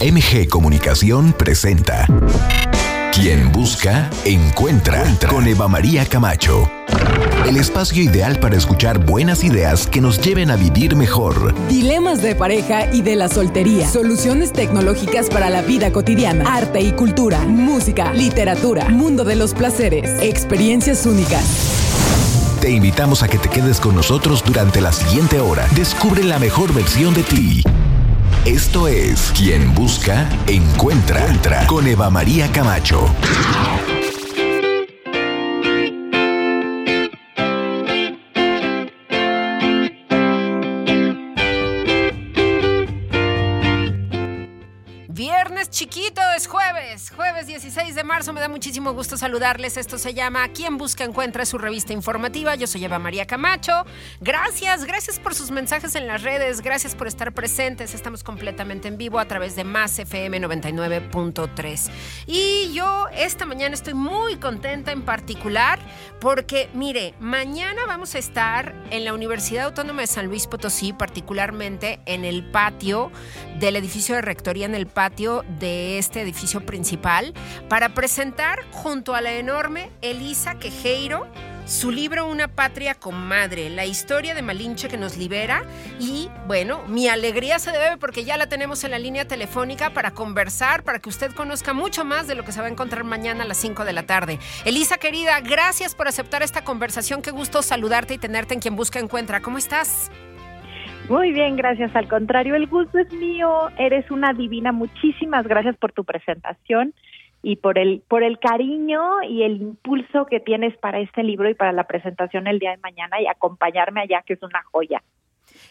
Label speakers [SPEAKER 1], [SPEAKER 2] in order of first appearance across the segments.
[SPEAKER 1] MG Comunicación presenta Quien busca, encuentra con Eva María Camacho. El espacio ideal para escuchar buenas ideas que nos lleven a vivir mejor.
[SPEAKER 2] Dilemas de pareja y de la soltería. Soluciones tecnológicas para la vida cotidiana. Arte y cultura. Música, literatura. Mundo de los placeres. Experiencias únicas.
[SPEAKER 1] Te invitamos a que te quedes con nosotros durante la siguiente hora. Descubre la mejor versión de ti. Esto es Quien Busca, Encuentra, Entra con Eva María Camacho.
[SPEAKER 3] Jueves, jueves 16 de marzo, me da muchísimo gusto saludarles. Esto se llama Quien Busca Encuentra su revista informativa. Yo soy Eva María Camacho. Gracias, gracias por sus mensajes en las redes, gracias por estar presentes. Estamos completamente en vivo a través de Más FM 99.3. Y yo esta mañana estoy muy contenta en particular porque, mire, mañana vamos a estar en la Universidad Autónoma de San Luis Potosí, particularmente en el patio del edificio de rectoría, en el patio de este edificio principal para presentar junto a la enorme Elisa Quejeiro su libro Una patria con madre, la historia de Malinche que nos libera y bueno, mi alegría se debe porque ya la tenemos en la línea telefónica para conversar, para que usted conozca mucho más de lo que se va a encontrar mañana a las 5 de la tarde. Elisa querida, gracias por aceptar esta conversación, qué gusto saludarte y tenerte en quien busca encuentra. ¿Cómo estás?
[SPEAKER 4] Muy bien, gracias. Al contrario, el gusto es mío. Eres una divina. Muchísimas gracias por tu presentación y por el por el cariño y el impulso que tienes para este libro y para la presentación el día de mañana y acompañarme allá, que es una joya.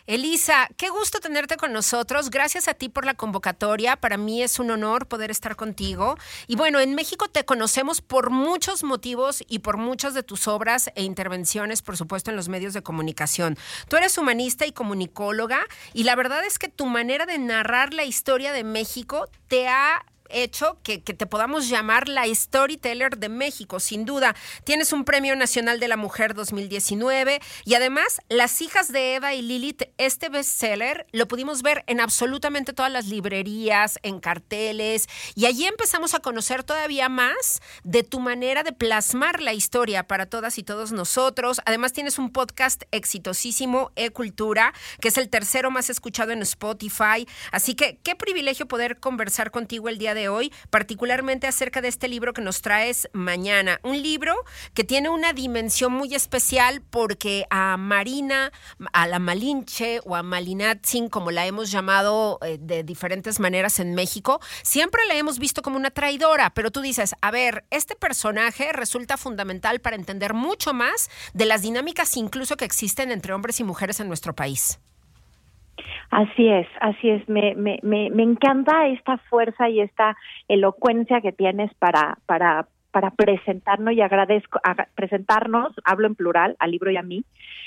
[SPEAKER 3] Elisa, qué gusto tenerte con nosotros. Gracias a ti por la convocatoria. Para mí es un honor poder estar contigo. Y bueno, en México te conocemos por muchos motivos y por muchas de tus obras e intervenciones, por supuesto, en los medios de comunicación. Tú eres humanista y comunicóloga y la verdad es que tu manera de narrar la historia de México te ha hecho que, te podamos llamar la storyteller de México, sin duda. Tienes un Premio Nacional de la Mujer 2019 y además Las hijas de Eva y Lilith, este bestseller, lo pudimos ver en absolutamente todas las librerías, en carteles y allí empezamos a conocer todavía más de tu manera de plasmar la historia para todas y todos nosotros. Además tienes un podcast exitosísimo, E-Cultura, que es el tercero más escuchado en Spotify. Así que qué privilegio poder conversar contigo el día de de hoy, particularmente acerca de este libro que nos traes mañana. Un libro que tiene una dimensión muy especial porque a Marina, a la Malinche o a Malinatzin, como la hemos llamado eh, de diferentes maneras en México, siempre la hemos visto como una traidora, pero tú dices, a ver, este personaje resulta fundamental para entender mucho más de las dinámicas incluso que existen entre hombres y mujeres en nuestro país.
[SPEAKER 4] Así es, así es. Me, me, me, me encanta esta fuerza y esta elocuencia que tienes para, para, para presentarnos y agradezco presentarnos, hablo en plural, al libro y a mí,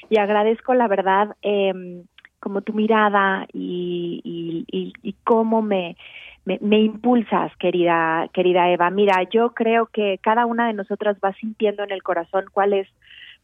[SPEAKER 4] y agradezco la verdad eh, como tu mirada y, y, y, y cómo me, me, me, impulsas, querida, querida Eva. Mira, yo creo que cada una de nosotras va sintiendo en el corazón cuál es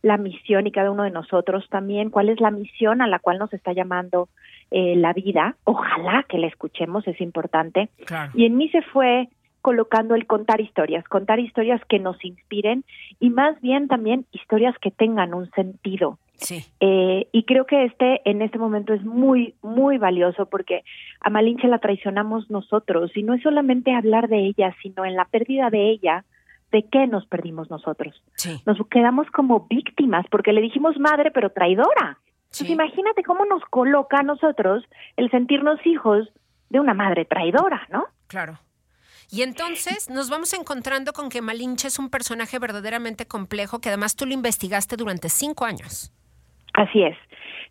[SPEAKER 4] la misión y cada uno de nosotros también, cuál es la misión a la cual nos está llamando eh, la vida. Ojalá que la escuchemos, es importante. Y en mí se fue colocando el contar historias, contar historias que nos inspiren y más bien también historias que tengan un sentido.
[SPEAKER 3] Sí.
[SPEAKER 4] Eh, y creo que este en este momento es muy muy valioso porque a Malinche la traicionamos nosotros y no es solamente hablar de ella, sino en la pérdida de ella, de qué nos perdimos nosotros. Nos quedamos como víctimas porque le dijimos madre pero traidora. Pues imagínate cómo nos coloca a nosotros el sentirnos hijos de una madre traidora, ¿no?
[SPEAKER 3] Claro. Y entonces nos vamos encontrando con que Malinche es un personaje verdaderamente complejo que además tú lo investigaste durante cinco años.
[SPEAKER 4] Así es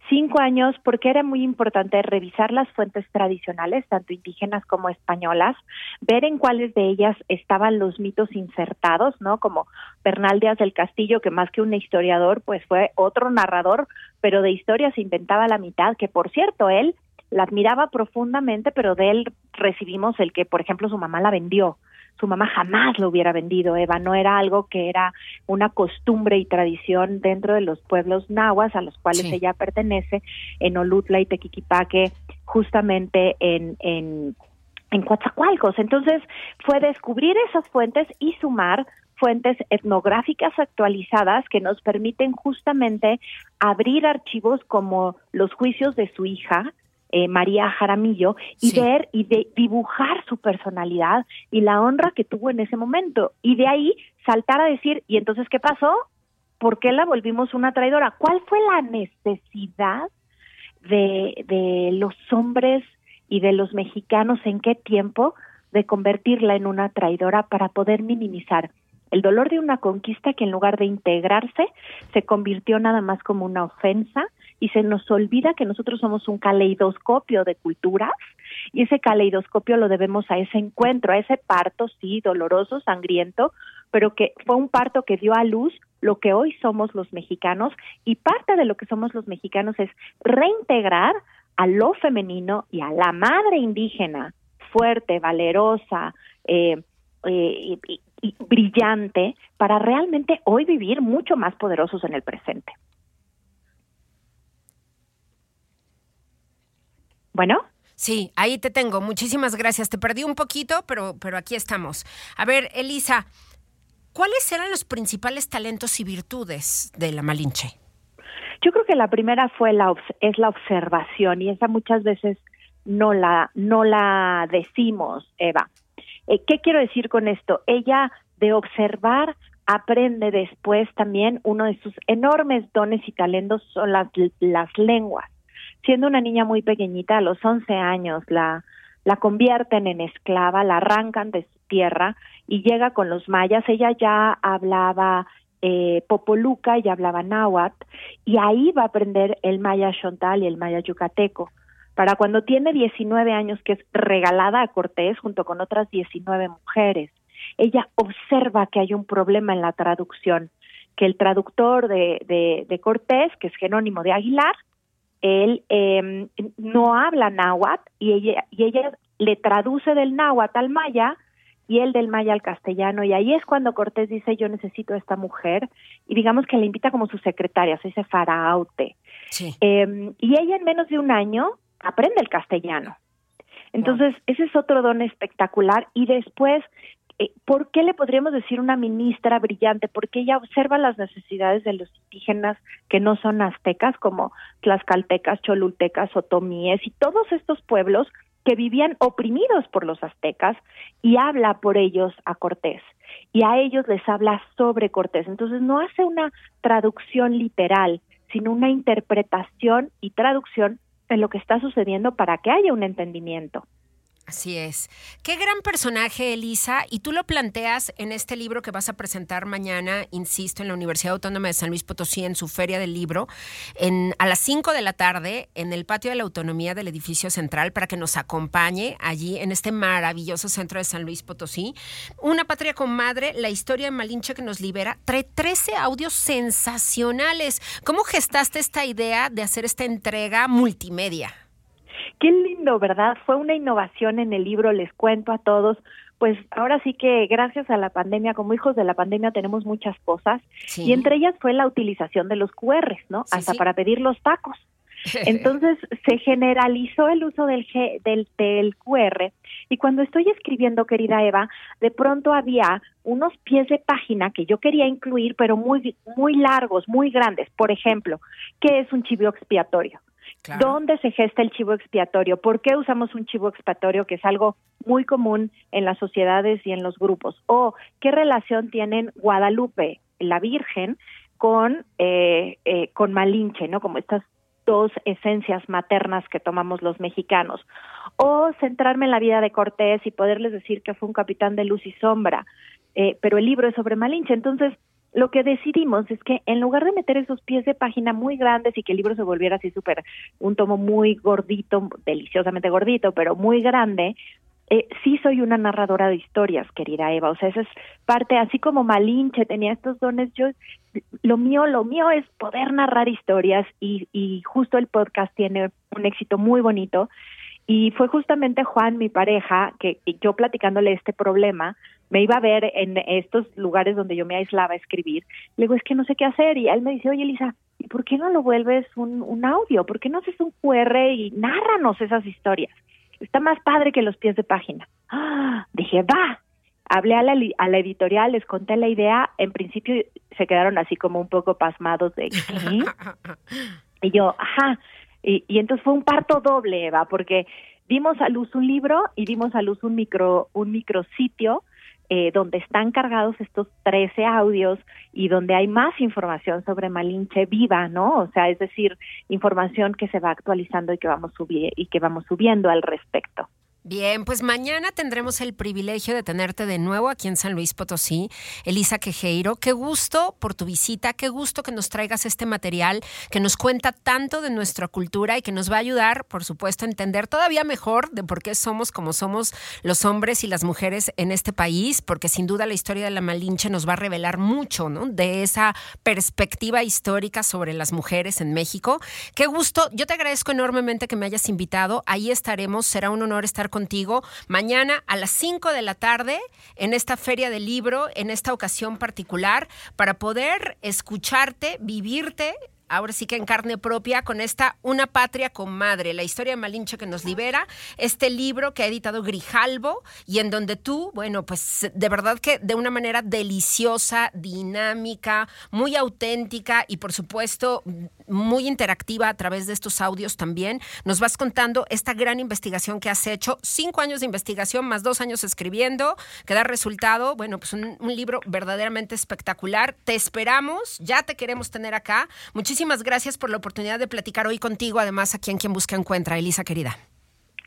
[SPEAKER 4] cinco años porque era muy importante revisar las fuentes tradicionales, tanto indígenas como españolas, ver en cuáles de ellas estaban los mitos insertados, ¿no? Como Bernal Díaz del Castillo, que más que un historiador, pues fue otro narrador, pero de historia se inventaba la mitad, que por cierto, él la admiraba profundamente, pero de él recibimos el que, por ejemplo, su mamá la vendió. Su mamá jamás lo hubiera vendido, Eva, no era algo que era una costumbre y tradición dentro de los pueblos nahuas a los cuales ella pertenece, en Olutla y Tequiquipaque, justamente en, en, en Coatzacoalcos. Entonces fue descubrir esas fuentes y sumar fuentes etnográficas actualizadas que nos permiten justamente abrir archivos como los juicios de su hija, eh, María Jaramillo, y ver y de, dibujar su personalidad y la honra que tuvo en ese momento. Y de ahí saltar a decir, ¿y entonces qué pasó? ¿Por qué la volvimos una traidora? ¿Cuál fue la necesidad de, de los hombres y de los mexicanos en qué tiempo de convertirla en una traidora para poder minimizar el dolor de una conquista que en lugar de integrarse se convirtió nada más como una ofensa y se nos olvida que nosotros somos un caleidoscopio de culturas y ese caleidoscopio lo debemos a ese encuentro, a ese parto, sí, doloroso, sangriento, pero que fue un parto que dio a luz lo que hoy somos los mexicanos y parte de lo que somos los mexicanos es reintegrar a lo femenino y a la madre indígena fuerte, valerosa, eh, eh, y brillante para realmente hoy vivir mucho más poderosos en el presente. Bueno.
[SPEAKER 3] Sí, ahí te tengo. Muchísimas gracias. Te perdí un poquito, pero, pero aquí estamos. A ver, Elisa, ¿cuáles eran los principales talentos y virtudes de la Malinche?
[SPEAKER 4] Yo creo que la primera fue la es la observación y esa muchas veces no la no la decimos, Eva. Eh, ¿Qué quiero decir con esto? Ella de observar aprende después también uno de sus enormes dones y talentos son las, las lenguas. Siendo una niña muy pequeñita, a los 11 años, la, la convierten en esclava, la arrancan de su tierra y llega con los mayas. Ella ya hablaba eh, popoluca y hablaba náhuatl y ahí va a aprender el maya chontal y el maya yucateco para cuando tiene 19 años, que es regalada a Cortés junto con otras 19 mujeres. Ella observa que hay un problema en la traducción, que el traductor de, de, Cortés, que es Jerónimo de Aguilar, él eh, no habla náhuatl y ella, y ella le traduce del náhuatl al maya y él del maya al castellano y ahí es cuando Cortés dice yo necesito a esta mujer y digamos que le invita como su secretaria, se dice Faraute. Eh, y ella en menos de un año aprende el castellano. Entonces, ese es otro don espectacular. Y después, eh, ¿por qué le podríamos decir una ministra brillante? Porque ella observa las necesidades de los indígenas que no son aztecas, como tlaxcaltecas, cholultecas, otomíes y todos estos pueblos que vivían oprimidos por los aztecas y habla por ellos a Cortés y a ellos les habla sobre Cortés. Entonces no hace una traducción literal, sino una interpretación y traducción en lo que está sucediendo para que haya un entendimiento.
[SPEAKER 3] Así es. Qué gran personaje, Elisa, y tú lo planteas en este libro que vas a presentar mañana, insisto, en la Universidad Autónoma de San Luis Potosí, en su feria del libro, a las 5 de la tarde, en el patio de la autonomía del edificio central, para que nos acompañe allí en este maravilloso centro de San Luis Potosí. Una patria con madre, la historia de Malinche que nos libera, trae 13 audios sensacionales. ¿Cómo gestaste esta idea de hacer esta entrega multimedia?
[SPEAKER 4] Qué lindo, ¿verdad? Fue una innovación en el libro, les cuento a todos. Pues ahora sí que gracias a la pandemia, como hijos de la pandemia tenemos muchas cosas y entre ellas fue la utilización de los QRs, ¿no? Hasta para pedir los tacos. Entonces se generalizó el uso del, del, del QR y cuando estoy escribiendo, querida Eva, de pronto había unos pies de página que yo quería incluir, pero muy, muy largos, muy grandes. Por ejemplo, ¿qué es un chivo expiatorio? ¿Dónde se gesta el chivo expiatorio? ¿Por qué usamos un chivo expiatorio que es algo muy común en las sociedades y en los grupos? ¿O qué relación tienen Guadalupe, la Virgen, con, eh, eh, con Malinche, ¿no? Como estas dos esencias maternas que tomamos los mexicanos. O centrarme en la vida de Cortés y poderles decir que fue un capitán de luz y sombra. Eh, pero el libro es sobre Malinche. Entonces, lo que decidimos es que en lugar de meter esos pies de página muy grandes y que el libro se volviera así súper, un tomo muy gordito, deliciosamente gordito, pero muy grande, eh, sí soy una narradora de historias, querida Eva. O sea, esa es parte, así como Malinche tenía estos dones, yo, lo mío, lo mío es poder narrar historias y, y justo el podcast tiene un éxito muy bonito Y fue justamente Juan, mi pareja, que yo platicándole este problema, me iba a ver en estos lugares donde yo me aislaba a escribir. Le digo, es que no sé qué hacer. Y él me dice, oye, Elisa, ¿y por qué no lo vuelves un, un audio? ¿Por qué no haces un QR y nárranos esas historias? Está más padre que los pies de página. ¡Ah! Dije, va. Hablé a la, a la editorial, les conté la idea. En principio se quedaron así como un poco pasmados de Y yo, ajá. Y, y entonces fue un parto doble, Eva, porque dimos a luz un libro y dimos a luz un micro, un micrositio eh, donde están cargados estos 13 audios y donde hay más información sobre Malinche viva, ¿no? O sea, es decir, información que se va actualizando y que vamos y que vamos subiendo al respecto.
[SPEAKER 3] Bien, pues mañana tendremos el privilegio de tenerte de nuevo aquí en San Luis Potosí. Elisa Quejeiro, qué gusto por tu visita, qué gusto que nos traigas este material que nos cuenta tanto de nuestra cultura y que nos va a ayudar, por supuesto, a entender todavía mejor de por qué somos como somos los hombres y las mujeres en este país, porque sin duda la historia de la Malinche nos va a revelar mucho, ¿no? De esa perspectiva histórica sobre las mujeres en México. Qué gusto, yo te agradezco enormemente que me hayas invitado. Ahí estaremos, será un honor estar contigo mañana a las 5 de la tarde en esta feria del libro, en esta ocasión particular, para poder escucharte, vivirte ahora sí que en carne propia, con esta Una Patria con Madre, la historia de Malinche que nos libera, este libro que ha editado Grijalbo y en donde tú, bueno, pues de verdad que de una manera deliciosa, dinámica, muy auténtica y por supuesto muy interactiva a través de estos audios también, nos vas contando esta gran investigación que has hecho, cinco años de investigación más dos años escribiendo, que da resultado, bueno, pues un, libro verdaderamente espectacular. Te esperamos, ya te queremos tener acá. Muchísimas Muchísimas gracias por la oportunidad de platicar hoy contigo, además aquí en Quien Busca Encuentra, Elisa querida.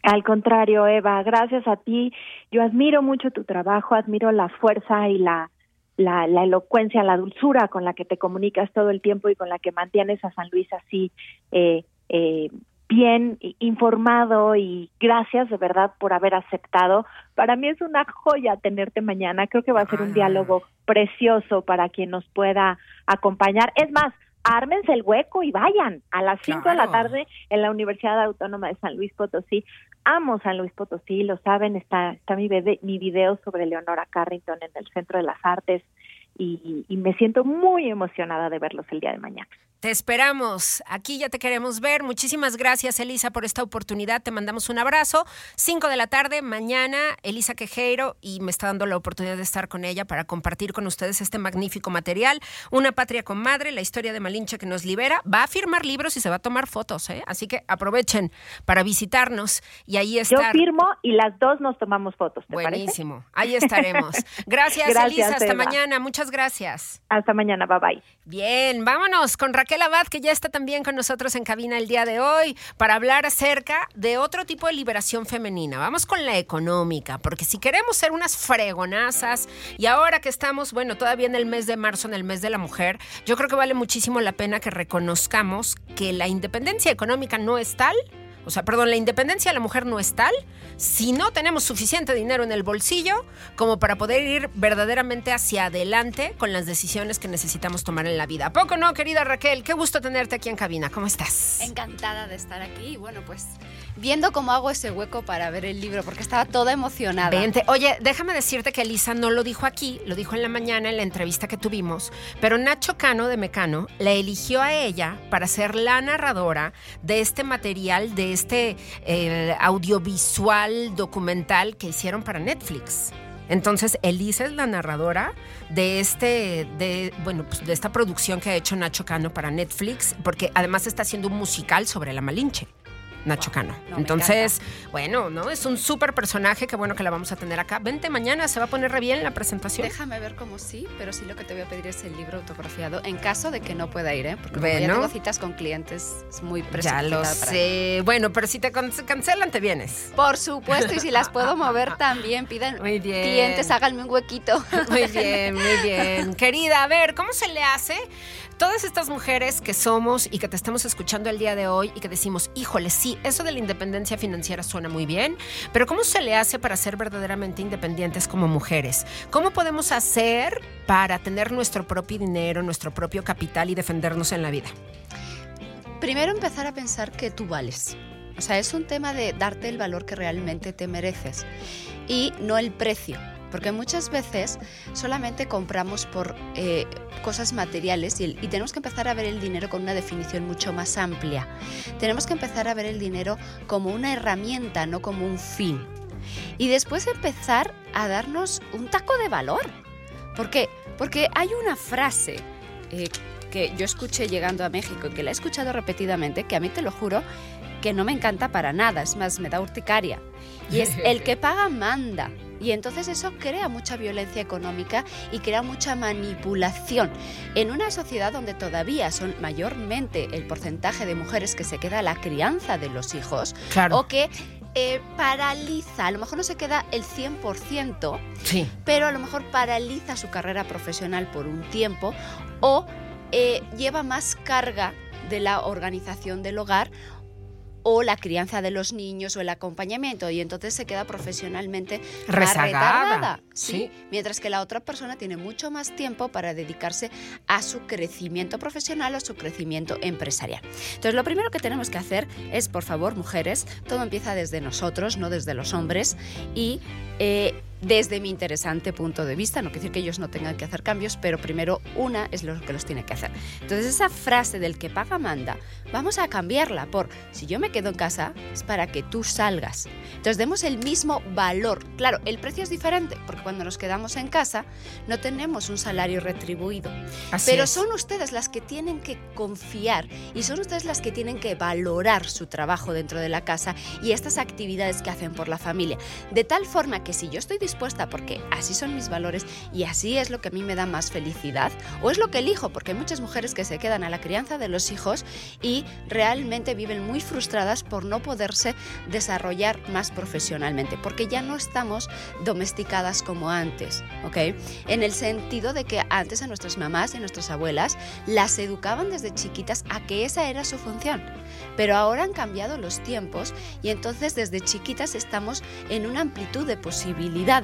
[SPEAKER 4] Al contrario, Eva, gracias a ti. Yo admiro mucho tu trabajo, admiro la fuerza y la, la, elocuencia, la dulzura con la que te comunicas todo el tiempo y con la que mantienes a San Luis así eh, eh, bien informado y gracias de verdad por haber aceptado. Para mí es una joya tenerte mañana. Creo que va a ser un diálogo precioso para quien nos pueda acompañar. Es más, ármense el hueco y vayan a las 5 de la tarde en la Universidad Autónoma de San Luis Potosí. Amo San Luis Potosí, lo saben, está, está mi, mi video sobre Leonora Carrington en el Centro de las Artes y, y me siento muy emocionada de verlos el día de mañana.
[SPEAKER 3] Te esperamos. Aquí ya te queremos ver. Muchísimas gracias, Elisa, por esta oportunidad. Te mandamos un abrazo. Cinco de la tarde, mañana, Elisa Quejeiro, y me está dando la oportunidad de estar con ella para compartir con ustedes este magnífico material. Una patria con madre, la historia de Malinche que nos libera. Va a firmar libros y se va a tomar fotos, ¿eh? Así que aprovechen para visitarnos y ahí estar.
[SPEAKER 4] Yo firmo y las dos nos tomamos fotos. ¿te
[SPEAKER 3] Buenísimo. Ahí estaremos. Gracias, Elisa. Hasta mañana. Muchas gracias.
[SPEAKER 4] Hasta mañana. Bye bye.
[SPEAKER 3] Bien, vámonos con Raquel Raquel Abad, que ya está también con nosotros en cabina el día de hoy, para hablar acerca de otro tipo de liberación femenina. Vamos con la económica, porque si queremos ser unas fregonazas, y ahora que estamos, bueno, todavía en el mes de marzo, en el mes de la mujer, yo creo que vale muchísimo la pena que reconozcamos que la independencia económica no es tal o sea, perdón, la independencia de la mujer no es tal si no tenemos suficiente dinero en el bolsillo como para poder ir verdaderamente hacia adelante con las decisiones que necesitamos tomar en la vida. ¿A poco no, querida Raquel? Qué gusto tenerte aquí en cabina. ¿Cómo estás?
[SPEAKER 5] Encantada de estar aquí. Bueno, pues viendo cómo hago ese hueco para ver el libro, porque estaba toda emocionada.
[SPEAKER 3] Vente. Oye, déjame decirte que Elisa no lo dijo aquí, lo dijo en la mañana en la entrevista que tuvimos, pero Nacho Cano de Mecano la eligió a ella para ser la narradora de este material, de este eh, audiovisual documental que hicieron para Netflix. Entonces, Elisa es la narradora de este, de, bueno, pues de esta producción que ha hecho Nacho Cano para Netflix, porque además está haciendo un musical sobre la Malinche. Nacho Cano. Entonces, bueno, ¿no? Es un súper personaje, qué bueno que la vamos a tener acá. Vente mañana, se va a poner re bien la presentación.
[SPEAKER 5] Déjame ver cómo sí, pero sí lo que te voy a pedir es el libro autografiado, en caso de que no pueda ir, ¿eh? Porque bueno, ya tengo citas con clientes, es muy
[SPEAKER 3] Ya lo sé. Bueno, pero si te cancelan, te vienes.
[SPEAKER 5] Por supuesto, y si las puedo mover también, pidan muy bien. clientes, háganme un huequito.
[SPEAKER 3] Muy bien, muy bien. Querida, a ver, ¿cómo se le hace? Todas estas mujeres que somos y que te estamos escuchando el día de hoy y que decimos, híjole, sí, eso de la independencia financiera suena muy bien, pero ¿cómo se le hace para ser verdaderamente independientes como mujeres? ¿Cómo podemos hacer para tener nuestro propio dinero, nuestro propio capital y defendernos en la vida?
[SPEAKER 5] Primero empezar a pensar que tú vales O sea, es un tema de darte el valor que realmente te mereces y no el precio. Porque muchas veces solamente compramos por eh, cosas materiales y, y, tenemos que empezar a ver el dinero con una definición mucho más amplia. Tenemos que empezar a ver el dinero como una herramienta, no como un fin. Y después empezar a darnos un taco de valor. ¿Por qué? Porque hay una frase eh, que yo escuché llegando a México y que la he escuchado repetidamente, que a mí te lo juro que no me encanta para nada, es más, me da urticaria. Y es el que paga manda. Y entonces eso crea mucha violencia económica y crea mucha manipulación. En una sociedad donde todavía son mayormente el porcentaje de mujeres que se queda a la crianza de los hijos o que eh, paraliza, a lo mejor no se queda el 100%, sí. pero a lo mejor paraliza su carrera profesional por un tiempo o eh, lleva más carga de la organización del hogar o la crianza de los niños o el acompañamiento y entonces se queda profesionalmente retardada, ¿sí? Mientras que la otra persona tiene mucho más tiempo para dedicarse a su crecimiento profesional o su crecimiento empresarial. Entonces, lo primero que tenemos que hacer es, por favor, mujeres, todo empieza desde nosotros, no desde los hombres y eh, desde mi interesante punto de vista. No quiere decir que ellos no tengan que hacer cambios, pero primero una es lo que los tiene que hacer. Entonces esa frase del que paga manda, vamos a cambiarla por si yo me quedo en casa es para que tú salgas. Entonces demos el mismo valor. Claro, el precio es diferente porque cuando nos quedamos en casa no tenemos un salario retribuido. pero son ustedes las que tienen que confiar y son ustedes las que tienen que valorar su trabajo dentro de la casa y estas actividades que hacen por la familia. De tal forma que si yo estoy dispuesta porque así son mis valores y así es lo que a mí me da más felicidad, o es lo que elijo, porque hay muchas mujeres que se quedan a la crianza de los hijos y realmente viven muy frustradas por no poderse desarrollar más profesionalmente, porque ya no estamos domesticadas como antes, ¿ok? En el sentido de que antes a nuestras mamás y nuestras abuelas las educaban desde chiquitas a que esa era su función, pero ahora han cambiado los tiempos y entonces desde chiquitas estamos en una amplitud de posibilidades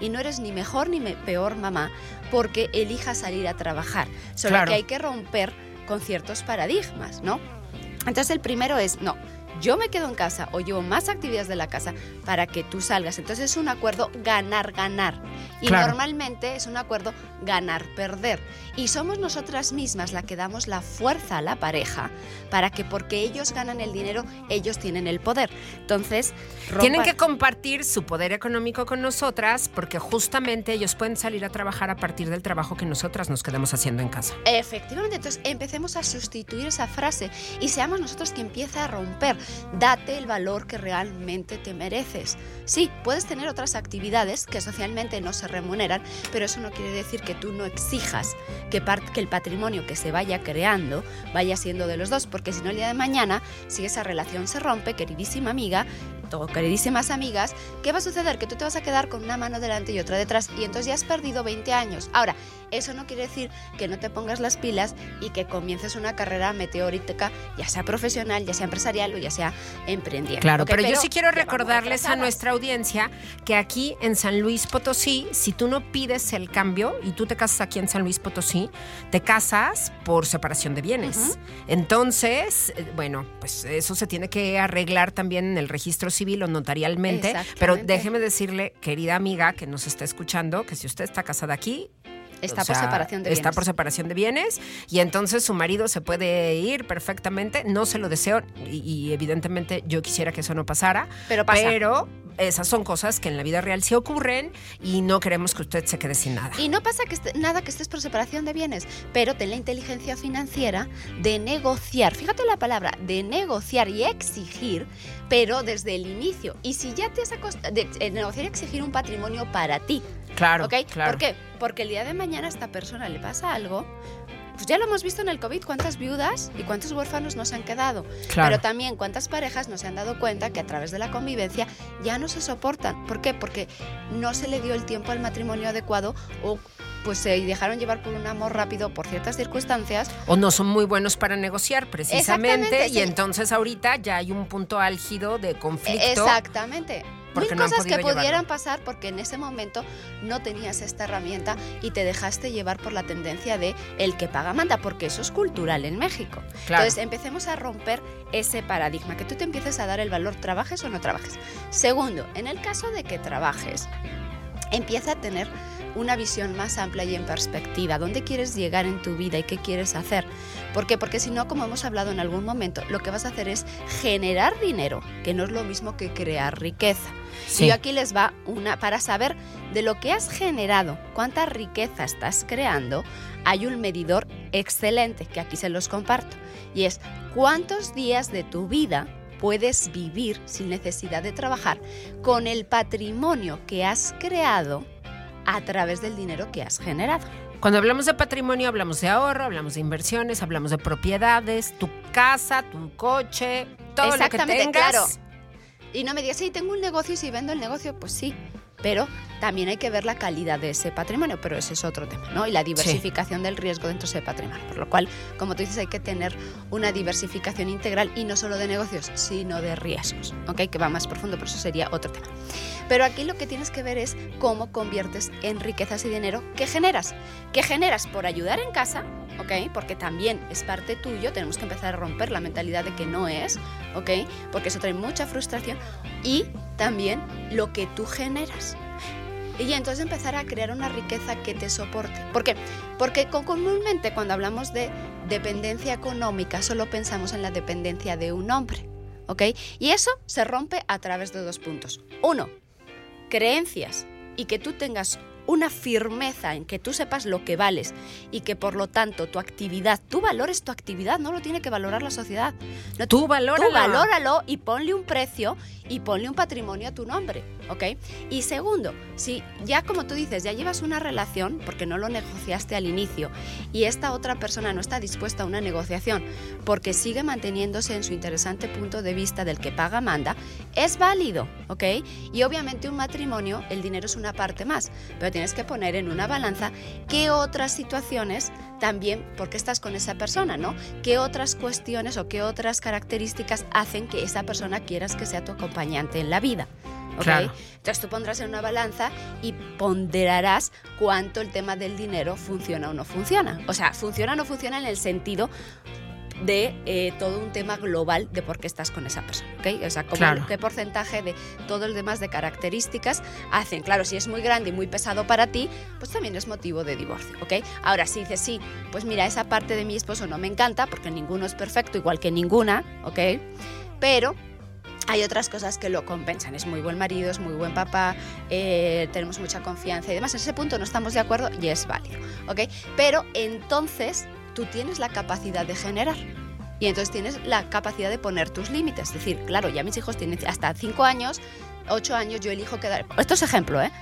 [SPEAKER 5] y no eres ni mejor ni peor mamá porque elijas salir a trabajar. Solo que hay que romper con ciertos paradigmas, ¿no? Entonces el primero es, no, yo me quedo en casa o llevo más actividades de la casa para que tú salgas. Entonces es un acuerdo ganar-ganar. Y normalmente es un acuerdo ganar-perder. Y somos nosotras mismas la que damos la fuerza a la pareja para que porque ellos ganan el dinero, ellos tienen el poder. Entonces,
[SPEAKER 3] tienen que compartir su poder económico con nosotras porque justamente ellos pueden salir a trabajar a partir del trabajo que nosotras nos quedamos haciendo en casa.
[SPEAKER 5] Efectivamente, entonces empecemos a sustituir esa frase y seamos nosotros quien empieza a romper Date el valor que realmente te mereces. Sí, puedes tener otras actividades que socialmente no se remuneran, pero eso no quiere decir que tú no exijas que, el patrimonio que se vaya creando vaya siendo de los dos, porque si no el día de mañana, si esa relación se rompe, queridísima amiga, o queridísimas amigas, ¿qué va a suceder? Que tú te vas a quedar con una mano delante y otra detrás y entonces ya has perdido 20 años. Ahora, eso no quiere decir que no te pongas las pilas y que comiences una carrera meteorítica, ya sea profesional, ya sea empresarial o ya sea emprendiendo.
[SPEAKER 3] Claro, pero, yo sí quiero recordarles a nuestra audiencia que aquí en San Luis Potosí, si tú no pides el cambio y tú te casas aquí en San Luis Potosí, te casas por separación de bienes. Entonces, eh, bueno, pues eso se tiene que arreglar también en el registro civil o notarialmente. Pero déjeme decirle, querida amiga que nos está escuchando, que si usted está casada aquí,
[SPEAKER 5] Está por separación de
[SPEAKER 3] bienes. Está por separación de bienes y entonces su marido se puede ir perfectamente. No se lo deseo y, evidentemente yo quisiera que eso no pasara. Pero pasa. Pero esas son cosas que en la vida real sí ocurren y no queremos que usted se quede sin nada.
[SPEAKER 5] Y no pasa que nada que estés por separación de bienes, pero ten la inteligencia financiera de negociar. Fíjate la palabra, de negociar y exigir, pero desde el inicio. Y si ya te has acostado, de, de negociar y exigir un patrimonio para ti,
[SPEAKER 3] Claro,
[SPEAKER 5] claro. ¿Por qué? Porque el día de mañana a esta persona le pasa algo. Pues ya lo hemos visto en el COVID, cuántas viudas y cuántos huérfanos nos han quedado. Pero también cuántas parejas nos han dado cuenta que a través de la convivencia ya no se soportan. ¿Por qué? Porque no se le dio el tiempo al matrimonio adecuado o pues se dejaron llevar por un amor rápido por ciertas circunstancias.
[SPEAKER 3] O no son muy buenos para negociar precisamente y entonces ahorita ya hay un punto álgido de conflicto.
[SPEAKER 5] Exactamente.
[SPEAKER 3] Porque
[SPEAKER 5] mil
[SPEAKER 3] no
[SPEAKER 5] cosas que pudieran
[SPEAKER 3] llevarlo.
[SPEAKER 5] pasar porque en ese momento no tenías esta herramienta y te dejaste llevar por la tendencia de el que paga manda, porque eso es cultural en México.
[SPEAKER 3] Claro.
[SPEAKER 5] Entonces empecemos a romper ese paradigma, que tú te empieces a dar el valor, trabajes o no trabajes. Segundo, en el caso de que trabajes, empieza a tener una visión más amplia y en perspectiva, dónde quieres llegar en tu vida y qué quieres hacer. ¿Por qué? Porque si no, como hemos hablado en algún momento, lo que vas a hacer es generar dinero, que no es lo mismo que crear riqueza.
[SPEAKER 3] Sí.
[SPEAKER 5] Y aquí les va una para saber de lo que has generado, cuánta riqueza estás creando, hay un medidor excelente que aquí se los comparto y es cuántos días de tu vida puedes vivir sin necesidad de trabajar con el patrimonio que has creado a través del dinero que has generado.
[SPEAKER 3] Cuando hablamos de patrimonio, hablamos de ahorro, hablamos de inversiones, hablamos de propiedades, tu casa, tu coche, todo lo que tengas.
[SPEAKER 5] claro. Y no me digas, sí, tengo un negocio y si vendo el negocio, pues sí. Pero también hay que ver la calidad de ese patrimonio, pero ese es otro tema, ¿no? Y la diversificación del riesgo dentro de ese patrimonio. Por lo cual, como tú dices, hay que tener una diversificación integral y no solo de negocios, sino de riesgos, ¿ok? Que va más profundo, pero eso sería otro tema. Pero aquí lo que tienes que ver es cómo conviertes en riquezas y dinero que generas. Que generas por ayudar en casa, ¿ok? Porque también es parte tuyo, tenemos que empezar a romper la mentalidad de que no es, ¿ok? Porque eso trae mucha frustración. Y también lo que tú generas. Y entonces empezar a crear una riqueza que te soporte. ¿Por qué? Porque co- comúnmente cuando hablamos de dependencia económica solo pensamos en la dependencia de un hombre. ¿Ok? Y eso se rompe a través de dos puntos. Uno, creencias y que tú tengas una firmeza en que tú sepas lo que vales y que por lo tanto tu actividad, tú valores tu actividad, no lo tiene que valorar la sociedad. No,
[SPEAKER 3] Tú valóralo.
[SPEAKER 5] Tú valóralo y ponle un precio y ponle un patrimonio a tu nombre, ¿ok? Y segundo, si ya como tú dices, ya llevas una relación, porque no lo negociaste al inicio, y esta otra persona no está dispuesta a una negociación, porque sigue manteniéndose en su interesante punto de vista del que paga manda, es válido, ¿ok? Y obviamente un matrimonio, el dinero es una parte más, pero tienes que poner en una balanza qué otras situaciones también, porque estás con esa persona, ¿no? ¿Qué otras cuestiones o qué otras características hacen que esa persona quieras que sea tu acompañante en la vida? ¿ok?
[SPEAKER 3] Claro.
[SPEAKER 5] Entonces tú pondrás en una balanza y ponderarás cuánto el tema del dinero funciona o no funciona. O sea, funciona o no funciona en el sentido de eh, todo un tema global de por qué estás con esa persona, ¿ok? O sea,
[SPEAKER 3] Claro.
[SPEAKER 5] qué porcentaje de todo el demás de características hacen. Claro, si es muy grande y muy pesado para ti, pues también es motivo de divorcio. Ahora, si dices, sí, pues mira, esa parte de mi esposo no me encanta porque ninguno es perfecto, igual que ninguna, ¿ok? Pero hay otras cosas que lo compensan. Es muy buen marido, es muy buen papá, eh, tenemos mucha confianza y demás. En ese punto no estamos de acuerdo y es válido, ¿ok? Pero entonces tú tienes la capacidad de generar. Y entonces tienes la capacidad de poner tus límites. Es decir, claro, ya mis hijos tienen hasta 5 años, 8 años, yo elijo quedar. Esto es ejemplo, ¿eh?